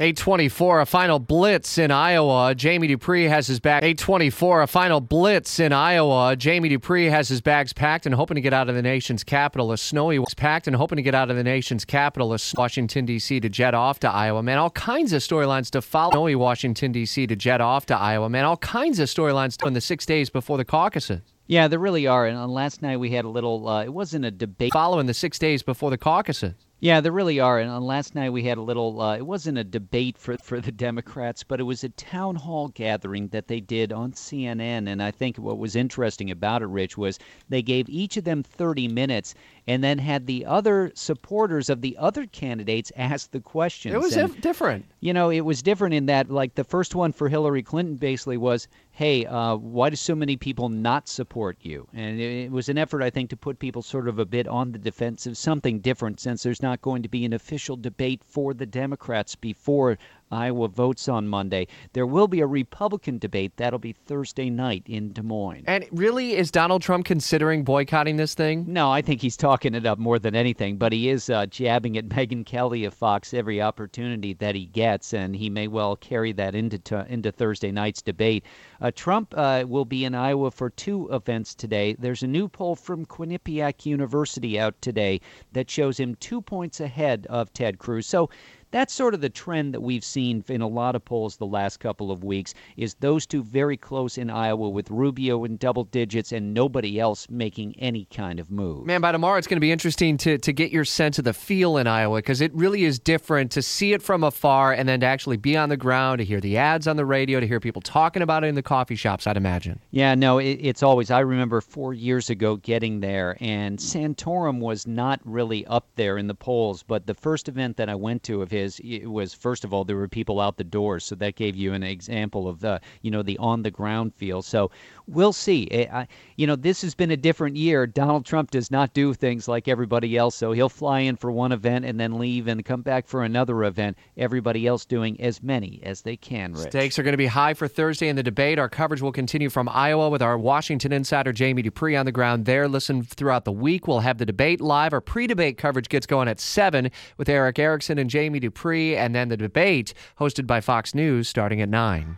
824, a final blitz in Iowa. Jamie Dupree has his bag. 824, a final blitz in Iowa. Jamie Dupree has his bags packed and hoping to get out of the nation's capital. A snowy was packed and hoping to get out of the nation's capital. A Washington, D.C. to jet off to Iowa. Man, all kinds of storylines to follow. Snowy Washington, D.C. to jet off to Iowa. Man, all kinds of storylines in the six days before the caucuses. Yeah, there really are. And on last night we had a little, uh, it wasn't a debate. Following the six days before the caucuses. Yeah, there really are. And last night we had a little. Uh, it wasn't a debate for for the Democrats, but it was a town hall gathering that they did on CNN. And I think what was interesting about it, Rich, was they gave each of them 30 minutes, and then had the other supporters of the other candidates ask the questions. It was and, different. You know, it was different in that, like the first one for Hillary Clinton basically was, "Hey, uh, why do so many people not support you?" And it, it was an effort, I think, to put people sort of a bit on the defensive, something different, since there's not not going to be an official debate for the Democrats before Iowa votes on Monday. There will be a Republican debate. That'll be Thursday night in Des Moines. And really, is Donald Trump considering boycotting this thing? No, I think he's talking it up more than anything, but he is uh, jabbing at Megyn Kelly of Fox every opportunity that he gets, and he may well carry that into, t- into Thursday night's debate. Uh, Trump uh, will be in Iowa for two events today. There's a new poll from Quinnipiac University out today that shows him two points ahead of Ted Cruz. So that's sort of the trend that we've seen in a lot of polls the last couple of weeks is those two very close in Iowa with Rubio in double digits and nobody else making any kind of move. Man, by tomorrow it's going to be interesting to, to get your sense of the feel in Iowa because it really is different to see it from afar and then to actually be on the ground, to hear the ads on the radio, to hear people talking about it in the coffee shops, I'd imagine. Yeah, no, it, it's always, I remember four years ago getting there and Santorum was not really up there in the polls, but the first event that I went to of his it was first of all there were people out the doors, so that gave you an example of the you know the on the ground feel. So we'll see. Eh, I, you know, this has been a different year. Donald Trump does not do things like everybody else, so he'll fly in for one event and then leave and come back for another event. Everybody else doing as many as they can. Rich. Stakes are going to be high for Thursday in the debate. Our coverage will continue from Iowa with our Washington insider Jamie Dupree on the ground there. Listen throughout the week. We'll have the debate live. Our pre-debate coverage gets going at seven with Erick Erickson and Jamie Dupree, and then the debate hosted by Fox News starting at nine.